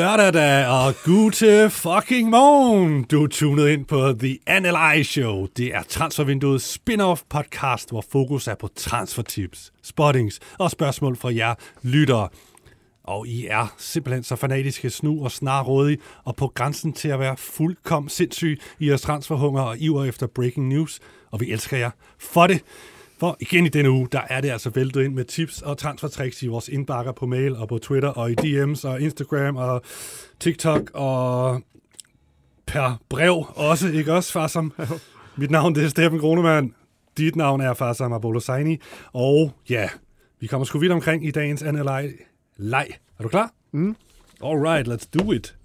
Lørdag da, og gute fucking morgen. Du er tunet ind på The Analyze Show. Det er Transfervinduets spin-off podcast, hvor fokus er på transfertips, spottings og spørgsmål fra jer lyttere. Og I er simpelthen så fanatiske, snu og snarrådige, og på grænsen til at være fuldkommen sindssyge i jeres transferhunger og iver efter breaking news. Og vi elsker jer for det. For igen i denne uge, der er det altså væltet ind med tips og transfertricks i vores indbakker på mail og på Twitter og i DM's og Instagram og TikTok og per brev også, ikke også, Farsam? Mit navn det er Steffen Grunemann. Dit navn er Farsam Abolosaini. Og ja, vi kommer sgu vidt omkring i dagens NLI leg. Er du klar? Mm. Alright, let's do it.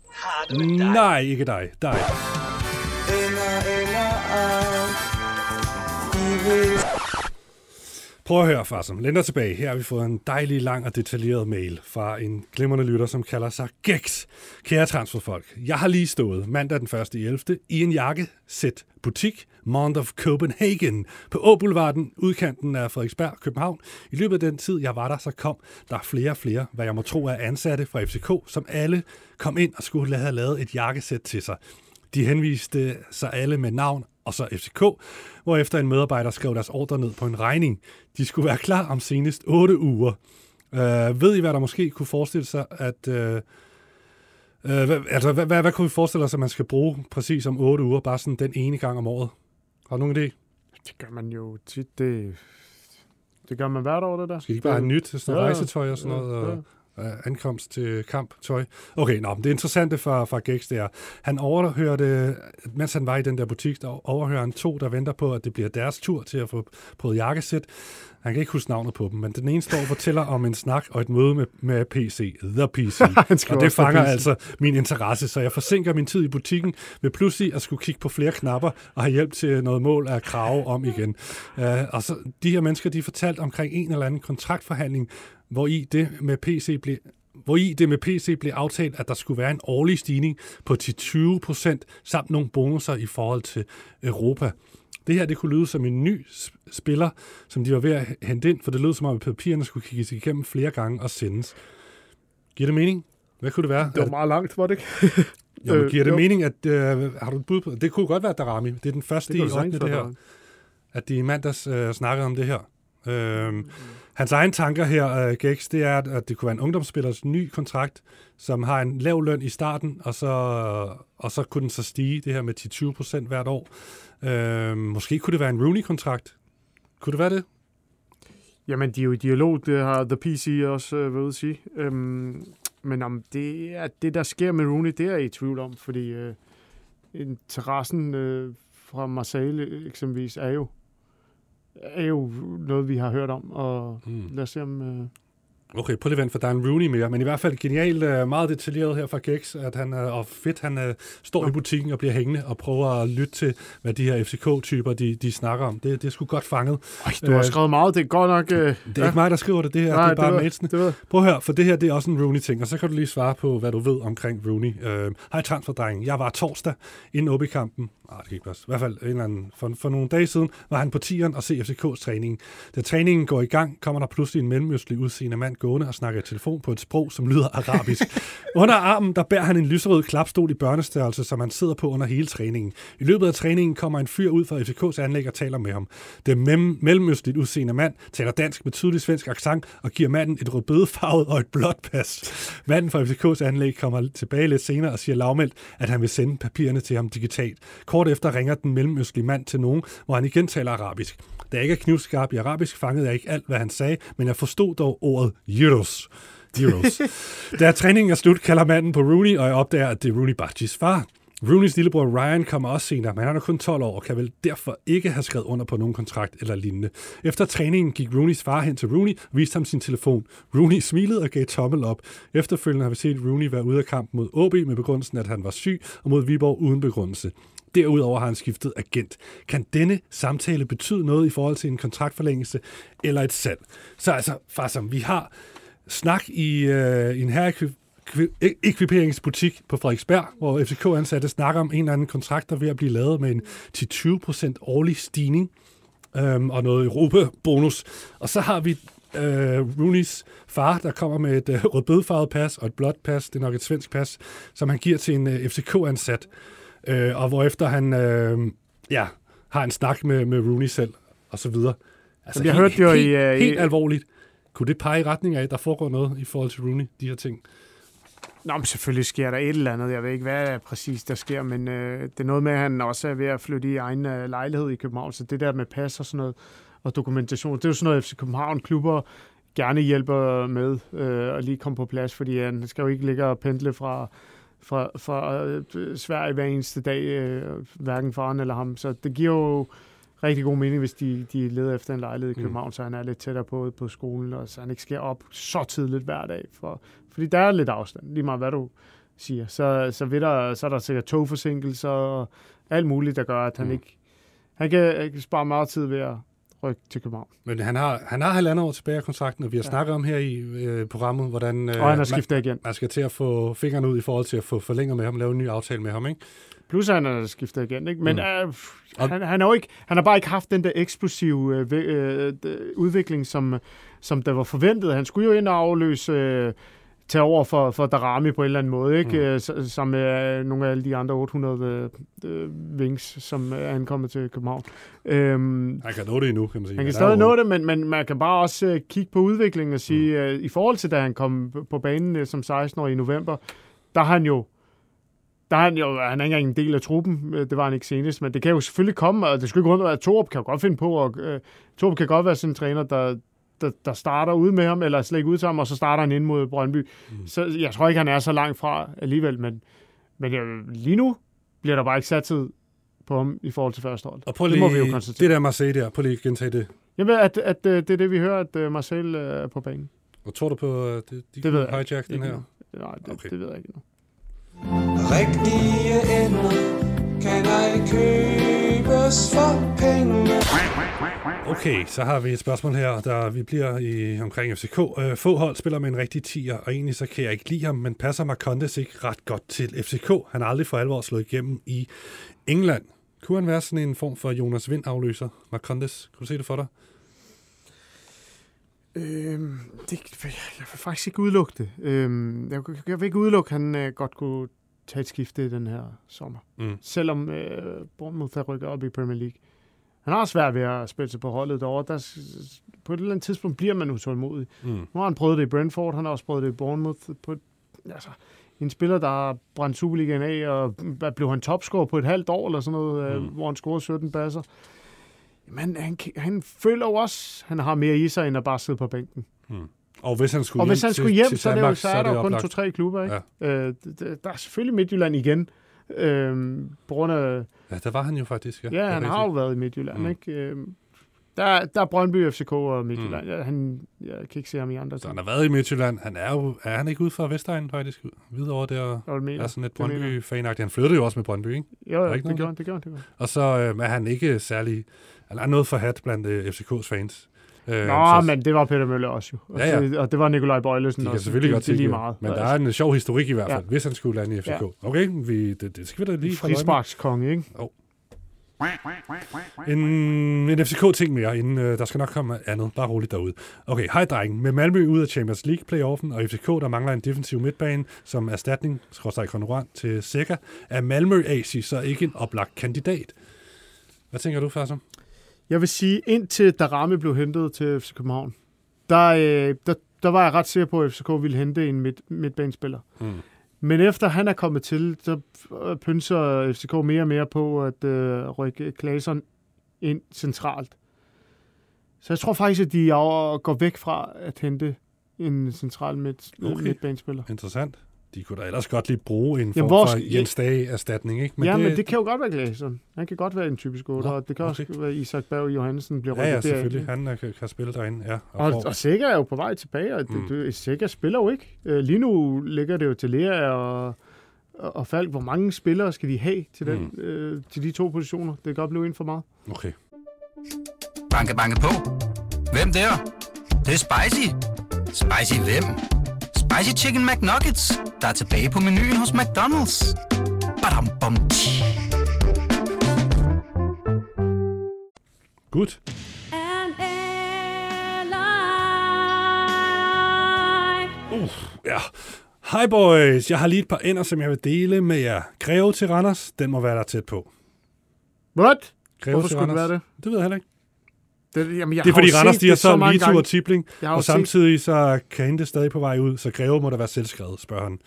Nej, ikke dig. Dig. Prøv at høre, Farsam. Læn dig tilbage. Her har vi fået en dejlig, lang og detaljeret mail fra en glimrende lytter, som kalder sig Gex. Kære transferfolk, jeg har lige stået mandag den 1. i 11. i en jakkesæt butik, Mount of Copenhagen, på Åboulevarden, udkanten af Frederiksberg, København. I løbet af den tid, jeg var der, så kom der flere og flere, hvad jeg må tro er ansatte fra FCK, som alle kom ind og skulle have lavet et jakkesæt til sig. De henviste sig alle med navn og så FCK, hvorefter en medarbejder skrev deres ordre ned på en regning. De skulle være klar om senest 8 uger. Øh, ved I, hvad der måske kunne forestille sig, at... Øh, øh, hvad, altså, hvad, hvad, hvad kunne vi forestille os, at man skal bruge præcis om 8 uger, bare sådan den ene gang om året? Har du nogen idé? Det gør man jo tit. Det, det gør man hvert år, det der. Skal I ikke bare have nyt, sådan noget Ja, ja. rejsetøj og sådan Ja, noget? ja. Og, øh, ankomst til kamptøj. Okay, nå, men det interessante fra, fra Gex, det er, han overhørte, mens han var i den der butik, der overhører han to, der venter på, at det bliver deres tur til at få prøvet jakkesæt. Han kan ikke huske navnet på dem, men den ene står og fortæller om en snak og et møde med, med PC, The PC. Og det fanger altså min interesse, så jeg forsinker min tid i butikken med pludselig at skulle kigge på flere knapper og have hjælp til noget mål af krave om igen. Uh, og så de her mennesker, de fortalte omkring en eller anden kontraktforhandling, hvor i det med PC blev hvor i det med PC blev aftalt, at der skulle være en årlig stigning på 10-20 procent, samt nogle bonusser i forhold til Europa. Det her, det kunne lyde som en ny sp- spiller, som de var ved at hente ind, for det lød som om, at papirerne skulle kigges igennem flere gange og sendes. Giver det mening? Hvad kunne det være? Det var meget langt, var det ikke? Jo, men Øh, giver det jo. mening, at... Øh, har du et bud på? Det kunne godt være Darami. Det er den første Det i kunne det 8. sagtens det her. At de i mandags øh, snakkede om det her. Øhm, hans egen tanker her, øh, Gex, det er, at, det kunne være en ungdomsspillers ny kontrakt, som har en lav løn i starten, og så, og så kunne den så stige det her med 10-20 procent hvert år. Øhm, måske kunne det være en Rooney-kontrakt. Kunne det være det? Jamen, de er jo i dialog, det har The PC også øh, været at sige. Øhm, men om det er det, der sker med Rooney, det er jeg i tvivl om, fordi øh, interessen øh, fra Marseille øh, eksempelvis er jo, er jo noget, vi har hørt om, og Mm. lad os se om... Øh, Okay, prøv lige at vente, for der er en Rooney mere, men i hvert fald genialt, øh, meget detaljeret her fra Gex, at han, øh, og fedt, han øh, står i butikken og bliver hængende og prøver at lytte til, hvad de her FCK-typer, de, de snakker om. Det, det er sgu godt fanget. øj, du har Øh, skrevet meget, det er godt nok... Øh, Det er ikke mig, der skriver det, det her, Nej, det er bare ved. Prøv at høre, for det her det er også en Rooney-ting, og så kan du lige svare på, hvad du ved omkring Rooney. Øh, Hej transferdrengen, jeg var torsdag inden OB-kampen. Ah, det kan ikke passe. I hvert fald en eller anden, for, for nogle dage siden var han på tieren og se FCK's træning. Da træningen går i gang, kommer der pludselig en mellemøstlig udseende mand gående og snakker i telefon på et sprog, som lyder arabisk. Under armen, der bærer han en lyserød klapstol i børnestørrelse, som han sidder på under hele træningen. I løbet af træningen kommer en fyr ud fra FCK's anlæg og taler med ham. Den mem- mellemøstligt udseende mand taler dansk med tydelig svensk accent og giver manden et rødbedefarvet og et blåt pas. Manden fra FCK's anlæg kommer tilbage lidt senere og siger lavmældt, at han vil sende papirerne til ham digitalt. Kort efter ringer den mellemøstlige mand til nogen, hvor han igen taler arabisk. Da jeg ikke er knivskarp i arabisk, fangede jeg ikke alt, hvad han sagde, men jeg forstod dog ordet euros. Euros. da træningen er slut, kalder manden på Rooney, og jeg opdager, at det er Rooney Bajis far. Rooneys lillebror Ryan kommer også senere, men han er kun 12 år og kan vel derfor ikke have skrevet under på nogen kontrakt eller lignende. Efter træningen gik Rooneys far hen til Rooney og viste ham sin telefon. Rooney smilede og gav tommel op. Efterfølgende har vi set Rooney være ude af kampen mod OB med begrundelsen, at han var syg, og mod Viborg uden begrundelse derudover har han skiftet agent. Kan denne samtale betyde noget i forhold til en kontraktforlængelse eller et salg? Så altså, far som vi har snak i øh, en her ekviperingsbutik på Frederiksberg, hvor FCK-ansatte snakker om en eller anden kontrakt, der er ved at blive lavet med en 10-20% årlig stigning øhm, og noget Europa-bonus. Og så har vi øh, Rooneys far, der kommer med et øh, rødbødfarvet pas og et blåt pas, det er nok et svensk pas, som han giver til en øh, FCK-ansat, øh, og hvorefter han øh, ja, har en snak med, med Rooney selv, og så videre. Altså, jeg helt, hørte jo helt, i, uh, helt alvorligt. Kunne det pege i retning af, at der foregår noget i forhold til Rooney, de her ting? Nå, men selvfølgelig sker der et eller andet. Jeg ved ikke, hvad er præcis der sker, men øh, det er noget med, at han også er ved at flytte i egen øh, lejlighed i København. Så det der med pas og sådan noget, og dokumentation, det er jo sådan noget, FC København-klubber gerne hjælper med øh, at lige komme på plads, fordi han skal jo ikke ligge og pendle fra, fra, fra øh, Sverige hver eneste dag, øh, hverken faren eller ham. Så det giver jo rigtig god mening, hvis de, de leder efter en lejlighed i mm. København, mm. så han er lidt tættere på, på skolen, og så han ikke skal op så tidligt hver dag. For, fordi der er lidt afstand, lige meget hvad du siger. Så, så, vil der, så er der sikkert togforsinkelser og alt muligt, der gør, at han mm. ikke han kan, han kan spare meget tid ved at rykke til København. Men han har, han har halvandet år tilbage af kontrakten, og vi har ja. snakket om her i øh, programmet, hvordan øh, og han har skiftet igen. man skal til at få fingrene ud i forhold til at få forlænget med ham, lave en ny aftale med ham, ikke? Plus han har skiftet igen, ikke? Men mm. øh, han, han, har jo ikke, han har bare ikke haft den der eksplosive øh, øh, udvikling, som, som der var forventet. Han skulle jo ind og afløse... Øh, tage over for, for Darami på en eller anden måde, ikke? Mm. som med nogle af alle de andre 800 øh, wings, som er ankommet til København. Øhm, han kan nå det endnu, kan man sige. Han kan stadig nå det, men, men man kan bare også uh, kigge på udviklingen og sige, mm. uh, i forhold til da han kom på banen uh, som 16-årig i november, der har han jo der er han jo, han er ikke engang en del af truppen, det var han ikke senest, men det kan jo selvfølgelig komme, og det skal ikke rundt at Torup kan jo godt finde på, og uh, Torup kan godt være sådan en træner, der, der, der starter ud med ham, eller slet ikke ud til ham, og så starter han ind mod Brøndby. Mm. Så jeg tror ikke, han er så langt fra alligevel, men, men jeg, lige nu bliver der bare ikke sat tid på ham i forhold til første hold. Og prøv lige, det må vi jo konstatere. Det der Marseille der, prøv lige at gentage det. Jamen, at, at, at øh, det er det, vi hører, at øh, Marseille er på banen. Og tror du på, at de, de det ved jeg hijack den her? Nej, det, okay. det ved jeg ikke nu. Rigtige ender kan ej købes for penge. Okay, så har vi et spørgsmål her, der vi bliver i omkring FCK. Øh, få hold spiller med en rigtig tier, og egentlig så kan jeg ikke lide ham, men passer Marcondes ikke ret godt til FCK? Han har aldrig for alvor slået igennem i England. Kunne han være sådan en form for Jonas Vind afløser, Marcondes? Kunne du se det for dig? Øhm, det, jeg vil faktisk ikke udelukke det. Øhm, jeg, jeg vil ikke udelukke, at han øh, godt kunne tage et skifte den her sommer. Mm. Selvom øh, Bournemouth har rykket op i Premier League. Han har svært ved at spille sig på holdet derovre. Der, på et eller andet tidspunkt bliver man utålmodig. Mm. Nu har han prøvet det i Brentford, han har også prøvet det i Bournemouth. På, altså, en spiller, der har brændt Superligaen af, og blev han topscorer på et halvt år, eller sådan noget, øh, mm. hvor han scorede 17 basser. Men han, han føler jo også, han har mere i sig, end at bare sidde på bænken. Mm. Og hvis han skulle og hjem, hvis han skulle hjem til, så, Danmark, så, er det jo kun to-tre klubber. Ikke? Ja. Øh, der er selvfølgelig Midtjylland igen, øh, på grund af... Ja, der var han jo faktisk. Ja, ja han har jo været i Midtjylland. Mm. Ikke? Øh, der, der er Brøndby, FCK og Midtjylland. Mm. Ja, han, jeg kan ikke se ham i andre. Så han har været i Midtjylland. Han er jo, er han ikke ude fra Vestegnen faktisk? Videre over der er sådan et brøndby fanagtigt Han flyttede jo også med Brøndby, ikke? Jo, jo det, gjorde han, det gjorde han. Det gjorde. Og så øh, er han ikke særlig... Han er noget for hat blandt øh, FCK's fans. Øh, Nå, så, men det var Peter Møller også jo. Og, ja, ja. og det var Nikolaj Bøjlesen de kan også. selvfølgelig godt lige meget. Men der er en sjov historik i hvert fald, ja. hvis han skulle lande i FCK. Ja. Okay, vi, det, det skal vi da lige fra Frisparkskonge, ikke? Oh. En, en FCK-ting mere, inden øh, der skal nok komme andet. Bare roligt derude. Okay, hej drengen. Med Malmø ud af Champions League playoffen og FCK, der mangler en defensiv midtbane som erstatning, skråstrej konkurrent til Seca, er Malmø AC så ikke en oplagt kandidat? Hvad tænker du, Farsam? Jeg vil sige, indtil Darame blev hentet til FC København, der, øh, der, der var jeg ret sikker på, at FCK ville hente en midt, midtbanespiller. Mm. Men efter han er kommet til, så pynser FCK mere og mere på at øh, rykke Claesson ind centralt. Så jeg tror faktisk, at de går væk fra at hente en central midt, okay. midtbanespiller. Interessant de kunne da ellers godt lige bruge en form hvor, for Jens Dage-erstatning, ikke? Men ja, det, men det kan jo godt være Glæsson. Han kan godt være en typisk 8, og det kan okay. også være Isak Berg Johansen bliver Ja, ja, selvfølgelig. Han øh, kan, kan spille derinde, ja. Og, og, og Sikker er jo på vej tilbage, og mm. det, Sikker spiller jo ikke. Uh, lige nu ligger det jo til Lea og, og og Falk, hvor mange spillere skal de have til, den, mm. øh, til de to positioner? Det kan godt blive en for meget. Okay. Banke, banke på. Hvem der? Det, det er spicy. Spicy hvem? Spicy Chicken McNuggets, der er tilbage på menuen hos McDonald's. Badum, bom, airline. Uh, ja. Hej boys, jeg har lige et par ender, som jeg vil dele med jer. Greve til Randers, den må være der tæt på. What? Greve Hvorfor til skulle det Randers. være det? Det ved jeg heller ikke. Det, jamen, jeg Det er fordi Randers, de har så Vitu gange. og Tibling, og set- samtidig så kan hende stadig på vej ud, så Greve må der være selvskrevet, spørger han.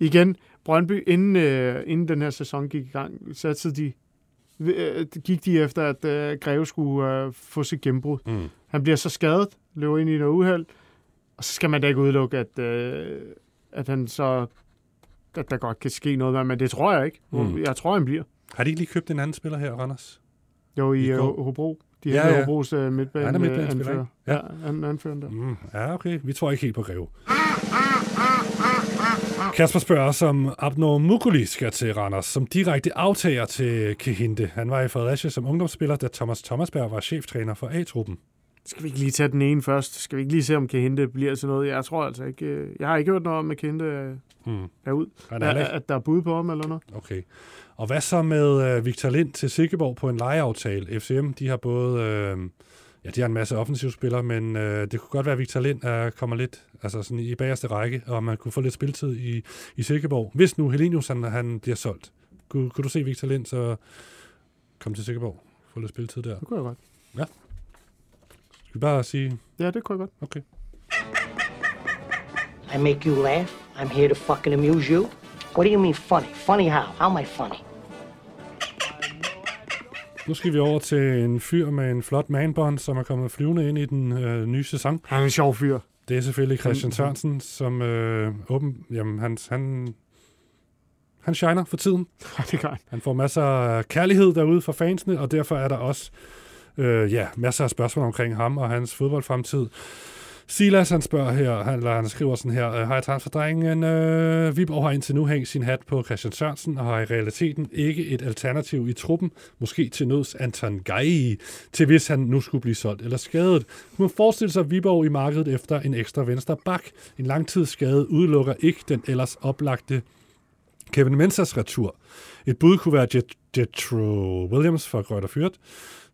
Igen, Brøndby, inden, øh, inden den her sæson gik i gang, satte de, øh, gik de efter, at øh, Greve skulle øh, få sit gennembrud. Mm. Han bliver så skadet, løber ind i noget uheld, og så skal man da ikke udelukke, at, øh, at han så at der godt kan ske noget med, men det tror jeg ikke. Mm. Jeg tror, han bliver. Har de ikke lige købt en anden spiller her, Randers? Jo, i, I går. Hobro. De Ja, har ja. Hobros øh, midtbane, Han er øh, midtbanespiller? Ja. Ja, han anfører der. Mm, ja, okay. Vi tror ikke helt på Greve. Kasper spørger også, om Abnor Mukuli skal til Randers, som direkte aftager til Kehinde. Han var i Fredericia som ungdomsspiller, da Thomas Thomasberg var cheftræner for A-truppen. Skal vi ikke lige tage den ene først? Skal vi ikke lige se, om Kehinde bliver til noget? Jeg tror altså ikke... øh, Jeg har ikke hørt noget om, at Kehinde er, Hmm. er ud. Han er At, at der er bud på ham eller noget. Okay. Og hvad så med øh, Victor Lind til Silkeborg på en lejeaftale? FCM, de har både... Øh, ja, de har en masse offensivspillere, men øh, det kunne godt være, at Victor Lind er, kommer lidt altså sådan i bagerste række, og man kunne få lidt spilletid i, i Silkeborg. Hvis nu Helenius han, han bliver solgt, kunne, kunne du se Victor Lind så komme til Silkeborg? Få lidt spilletid der. Det kunne jeg godt. Skal vi bare sige, Ja, det kunne jeg godt. okay. I make you laugh. I'm here to fucking amuse you. What do you mean funny? Funny how? How am I funny? Nu skal vi over til en fyr med en flot manbånd, som er kommet flyvende ind i den øh, nye sæson. Han er en sjov fyr. Det er selvfølgelig Christian Sørensen, som øh, åben, jamen, han, han, han shiner for tiden. det gør han. Han får masser af kærlighed derude fra fansene, og derfor er der også øh, ja, masser af spørgsmål omkring ham og hans fodboldfremtid. Silas, han spørger her, han, eller han skriver sådan her, øh, Hej transferdrengen, øh, Viborg har indtil nu hængt sin hat på Christian Sørensen, og har i realiteten ikke et alternativ i truppen, måske til nøds Anton Gai, til hvis han nu skulle blive solgt eller skadet. Kunne man forestille sig Viborg i markedet efter en ekstra venstre bak? En langtidsskade udelukker ikke den ellers oplagte Kevin Mensahs retur. Et bud kunne være Jethro Williams fra Grøter Fyrt,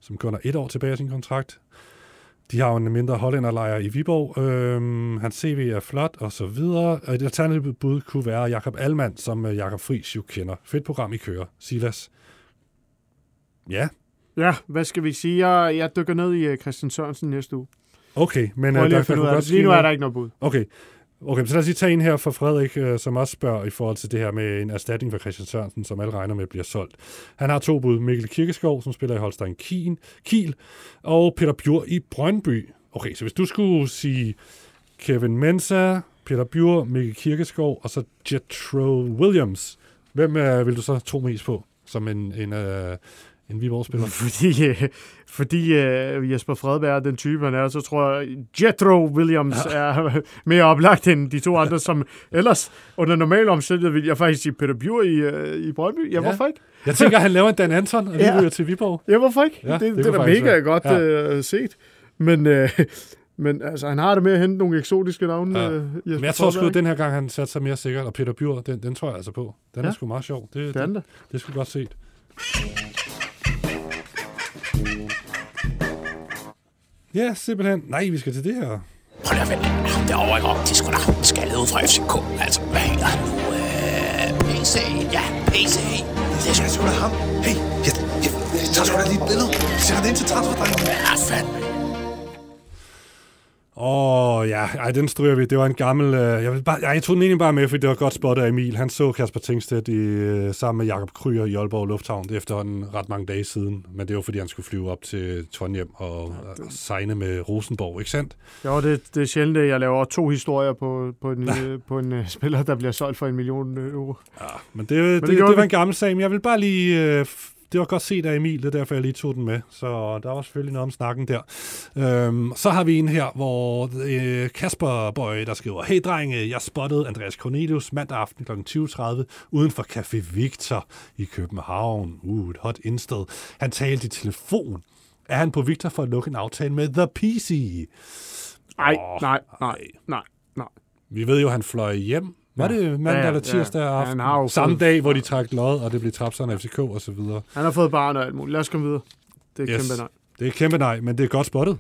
som kun er et år tilbage af sin kontrakt. De har jo en mindre hollænderlejr i Viborg. Øhm, hans CV er flot, og så videre. Et alternativt bud kunne være Jakob Almand, som øh, Jakob Friis jo kender. Fedt program, I kører. Silas. Ja, Ja, hvad skal vi sige? Jeg, jeg dykker ned i øh, Christian Sørensen næste uge. okay. Men Prøv øh, lige der, at finde ud af det. Lige nu er der ikke noget bud. Okay. Okay, så lad os lige tage en her fra Frederik, øh, som også spørger i forhold til det her med en erstatning for Christian Sørensen, som alle regner med bliver solgt. Han har to bud. Mikkel Kirkeskov, som spiller i Holstein Kiel, Kiel og Peter Bjur i Brøndby. Okay, så hvis du skulle sige Kevin Mensah, Peter Bjur, Mikkel Kirkeskov og så Jetro Williams, hvem øh, vil du så tro mest på som en, en, øh, en Viborg-spiller? Fordi, øh, fordi øh, Jesper Fredberg er den type, han er, så tror jeg, Jetro Williams ja. er mere oplagt end de to andre, som ellers under normale omstændigheder vil jeg faktisk sige Peter Bjur i, øh, i Brøndby. Ja, Ja. hvorfor ikke? Jeg tænker, han laver en Dan Anton, og de Ja. ryger til Viborg. Ja, hvorfor ikke? Ja, det, det det, det er da mega være. godt Ja. øh, set. Men, øh, men altså, han har det med at hente nogle eksotiske navne. Ja. Øh, Jesper Men jeg tror sgu, at den her gang, han satte sig mere sikkert, og Peter Bjur, den, den tror jeg altså på. Den ja. Er sgu meget sjov. Det? Det det, det er sgu godt set. Ja, simpelthen. Nej, vi skal til det her. Prøv lige at vente. Det er over i. De skulle da skaldet ud fra FCK. Altså, hvad hedder han nu? Øh, PC. Ja, PC. Det skal sgu da ham. Hey, jeg, jeg, jeg tager sgu da lige et billede. Send det ind til transferdrengen. Ja, fandme. Åh, oh, ja, ej, den stryger vi. Det var en gammel... Øh, jeg, vil bare, ej, jeg tog den egentlig bare med, fordi det var godt spottet af Emil. Han så Kasper Tingstedt i, øh, sammen med Jakob Kryer i Aalborg Lufthavn. Det er efterhånden ret mange dage siden. Men det var, fordi han skulle flyve op til Trondheim og, og signe med Rosenborg, ikke sandt? Jo, det, det er sjældent, at jeg laver to historier på, på en, øh, på en uh, spiller, der bliver solgt for en million euro. Ja, men det, men det, det, gjorde det var en gammel sag. Men jeg vil bare lige øh, det var godt set af Emil, det er derfor, jeg lige tog den med. Så der var selvfølgelig noget om snakken der. Øhm, så har vi en her, hvor øh, Kasper Boy, der skriver, Hey drenge, jeg spottede Andreas Cornelius mandag aften kl. 20.30 uden for Café Victor i København. Uh, et hot indsted. Han talte i telefon. Er han på Victor for at lukke en aftale med The PC? Nej, Åh, nej, nej, nej, nej. Vi ved jo, at han fløj hjem. Var Ja. det mandag Ja, ja, eller tirsdag ja. aften? Jo Samme fået- dag, hvor de trak lod, og det blev sådan af FCK og så videre. Han har fået barn og alt muligt. Lad os komme videre. Det er Yes. kæmpe nej. Det er kæmpe nej, men det er godt spottet.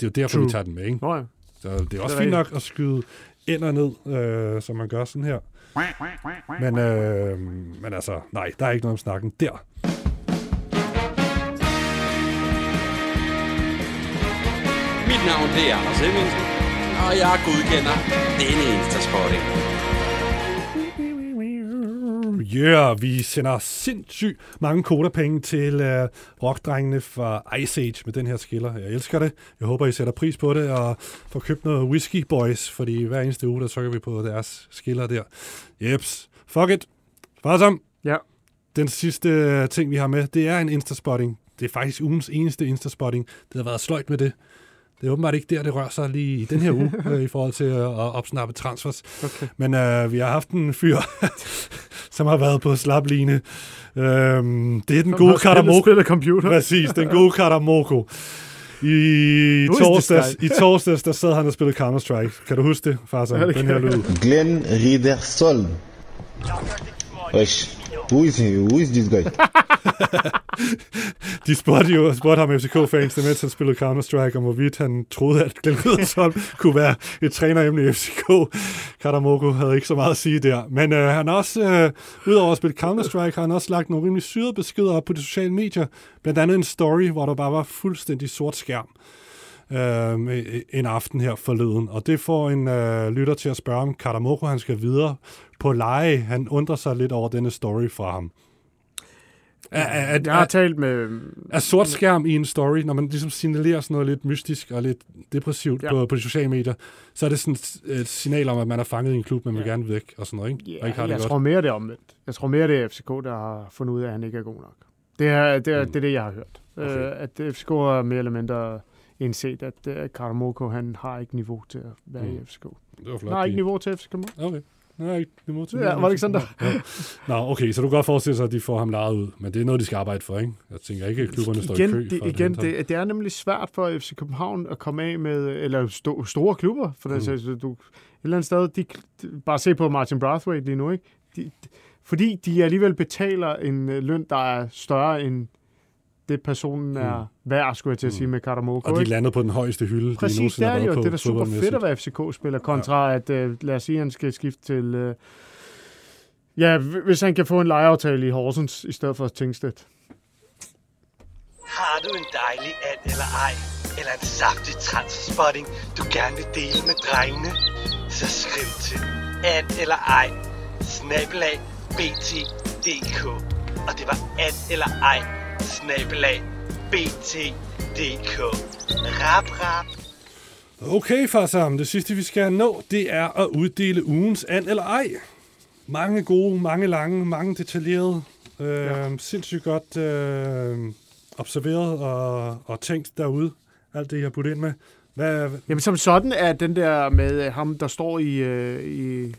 Det er jo derfor, True. vi tager den med, ikke? Nå ja. Så det er også er fint nok at skyde ender ned, øh, som man gør sådan her. Men, øh, men altså, nej, der er ikke noget om snakken der. Mit navn det er Anders Hemmingsen, og jeg godkender denne Instaspotting. Yeah, vi sender sindssygt mange kodapenge til øh, rockdrengene fra Ice Age med den her skiller. Jeg elsker det. Jeg håber, I sætter pris på det og får købt noget Whiskey Boys, fordi hver eneste uge, der trykker vi på deres skiller der. Jeps. Fuck it. Farsom. Ja. Den sidste øh, ting, vi har med, det er en Instaspotting. Det er faktisk ugens eneste Instaspotting. Det har været sløjt med det. Det er åbenbart ikke der, det rører sig lige i den her uge, øh, i forhold til øh, at opsnappe transfers. Okay. Men øh, vi har haft en fyr, som har været på slapline. Øhm, det er den gode Karamoko. Computer. Præcis, den gode Karamoko. I torsdags, I torsdags, der sad han og spillede Counter-Strike. Kan du huske det, far? Så, Ja, det den her lyd. Glenn Ridersol. Wesh. Who is he? Who is this guy? De spurgte jo spurgte ham FCK-fans, mens han spillede Counter-Strike, om hvorvidt han troede, at Glenn Riddersholm kunne være et træneremne i FCK. Katamoko havde ikke så meget at sige der. Men øh, han har også, øh, udover at spille Counter-Strike, har han også lagt nogle rimelig syrede beskeder op på de sociale medier. Blandt andet en story, hvor der bare var fuldstændig sort skærm øh, en aften her forleden. Og det får en øh, lytter til at spørge, om Katamoko han skal videre på leje. Han undrer sig lidt over denne story fra ham. Er, er, er, Jeg har talt med... er sort skærm i en story, når man ligesom signalerer sådan noget lidt mystisk og lidt depressivt ja. Ja. på, på de sociale medier, så er det sådan et signal om, at man er fanget i en klub, man vil gerne væk og sådan noget, ikke? og ikke har Ja, det jeg godt. tror mere, det er omvendt. Jeg tror mere, det er FCK, der har fundet ud af, at han ikke er god nok. Det er det, er, det, er det jeg har hørt. Okay. Okay. Øh, at FCK er mere eller mindre indset, at uh, Karamoko, han har ikke niveau til at være mm. i FCK. Det var flot. Han har ikke niveau til FCK. Okay. Nej, niveau til Ja, var det ikke sådan, der? Nå, okay, så du kan godt forestille sig, at de får ham lejet ud. Men det er noget, de skal arbejde for, ikke? Jeg tænker ikke, at klubberne står igen, i kø. det, igen det, det er nemlig svært for FC København at komme af med, eller sto, store klubber, for Mm. altså, du, et eller andet sted, de, de, bare se på Martin Brathwaite lige nu, ikke? De, de, fordi de alligevel betaler en øh, løn, der er større end det personen er værd, skulle jeg til at sige, med Karamoko. Mm. Og de ikke? landede på den højeste hylde, de Præcis, nogensinde det har er jo. på Det er da super fedt at være FCK-spiller, kontra at, øh, lad os sige, han skal skifte til... Øh, ja, hvis han kan få en lejeaftale i Horsens, i stedet for Tingstedt. Har du en dejlig and eller ej, eller en saftig transspotting, du gerne vil dele med drengene? Så skriv til and eller ej, snabelag bt.dk. Og det var and eller ej, snabelag bt.dk. Rap, rap. Okay, far sammen. Det sidste, vi skal nå, det er at uddele ugens and eller ej. Mange gode, mange lange, mange detaljerede. Øh, ja. Sindssygt godt øh, observeret og, og tænkt derude. Alt det, jeg har puttet ind med. Hvad, Jamen som sådan er den der med øh, ham, der står i, øh, i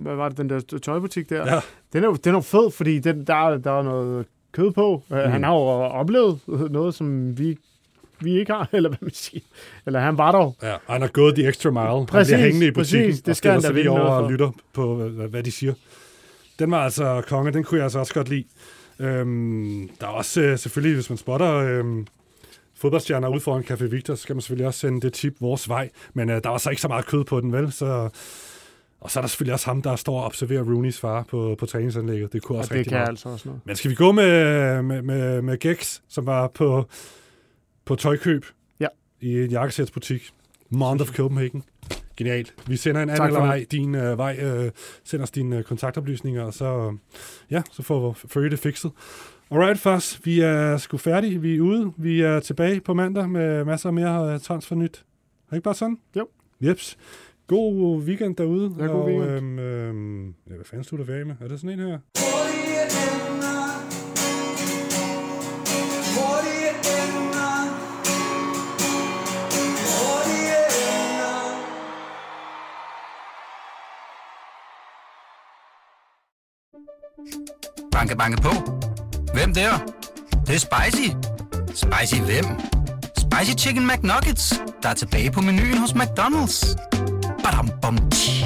hvad var det, den der tøjbutik der, Ja. den, er jo, den er jo fed, fordi den, der, er- der er noget kød på. Mm. Han har jo oplevet noget, som vi, vi ikke har, eller hvad man siger. Eller han var der. Ja, og han har gået the extra mile. Præcis, han bliver hængende i præcis. butikken Det og skal han stiller sig lige over og lytter på, hvad, hvad de siger. Den var altså konge, den kunne jeg altså også godt lide. Øhm, der er også øh, selvfølgelig, hvis man spotter øhm, fodboldstjerner ude foran Café Victor, så skal man selvfølgelig også sende det tip vores vej. Men øh, der var så ikke så meget kød på den, vel? Så, og så er der selvfølgelig også ham, der står og observerer Rooneys far på, på træningsanlægget. Det kunne Og også det rigtig kan meget. altså også noget. Men skal vi gå med, med, med, med Gex, som var på, på tøjkøb Ja. i en jakkesætsbutik. Mount of Copenhagen. Genialt. Vi sender en anden eller det. ej, din øh, vej. Øh, send os dine øh, kontaktoplysninger, og så, ja, så får vi følge det fikset. Alright, Fars. Vi er sgu færdige. Vi er ude. Vi er tilbage på mandag med masser af mere øh, transfernyt. Er det ikke bare sådan? Jo. Jeps. God weekend derude. Ja, god weekend. Øhm, øhm, ja, hvad fanden slutter vi af med? Er det sådan en her? Banke, banke på. Hvem der? Det, det er spicy. Spicy hvem? Spicy Chicken McNuggets, der er tilbage på menuen hos McDonald's. Badum, bom, tji.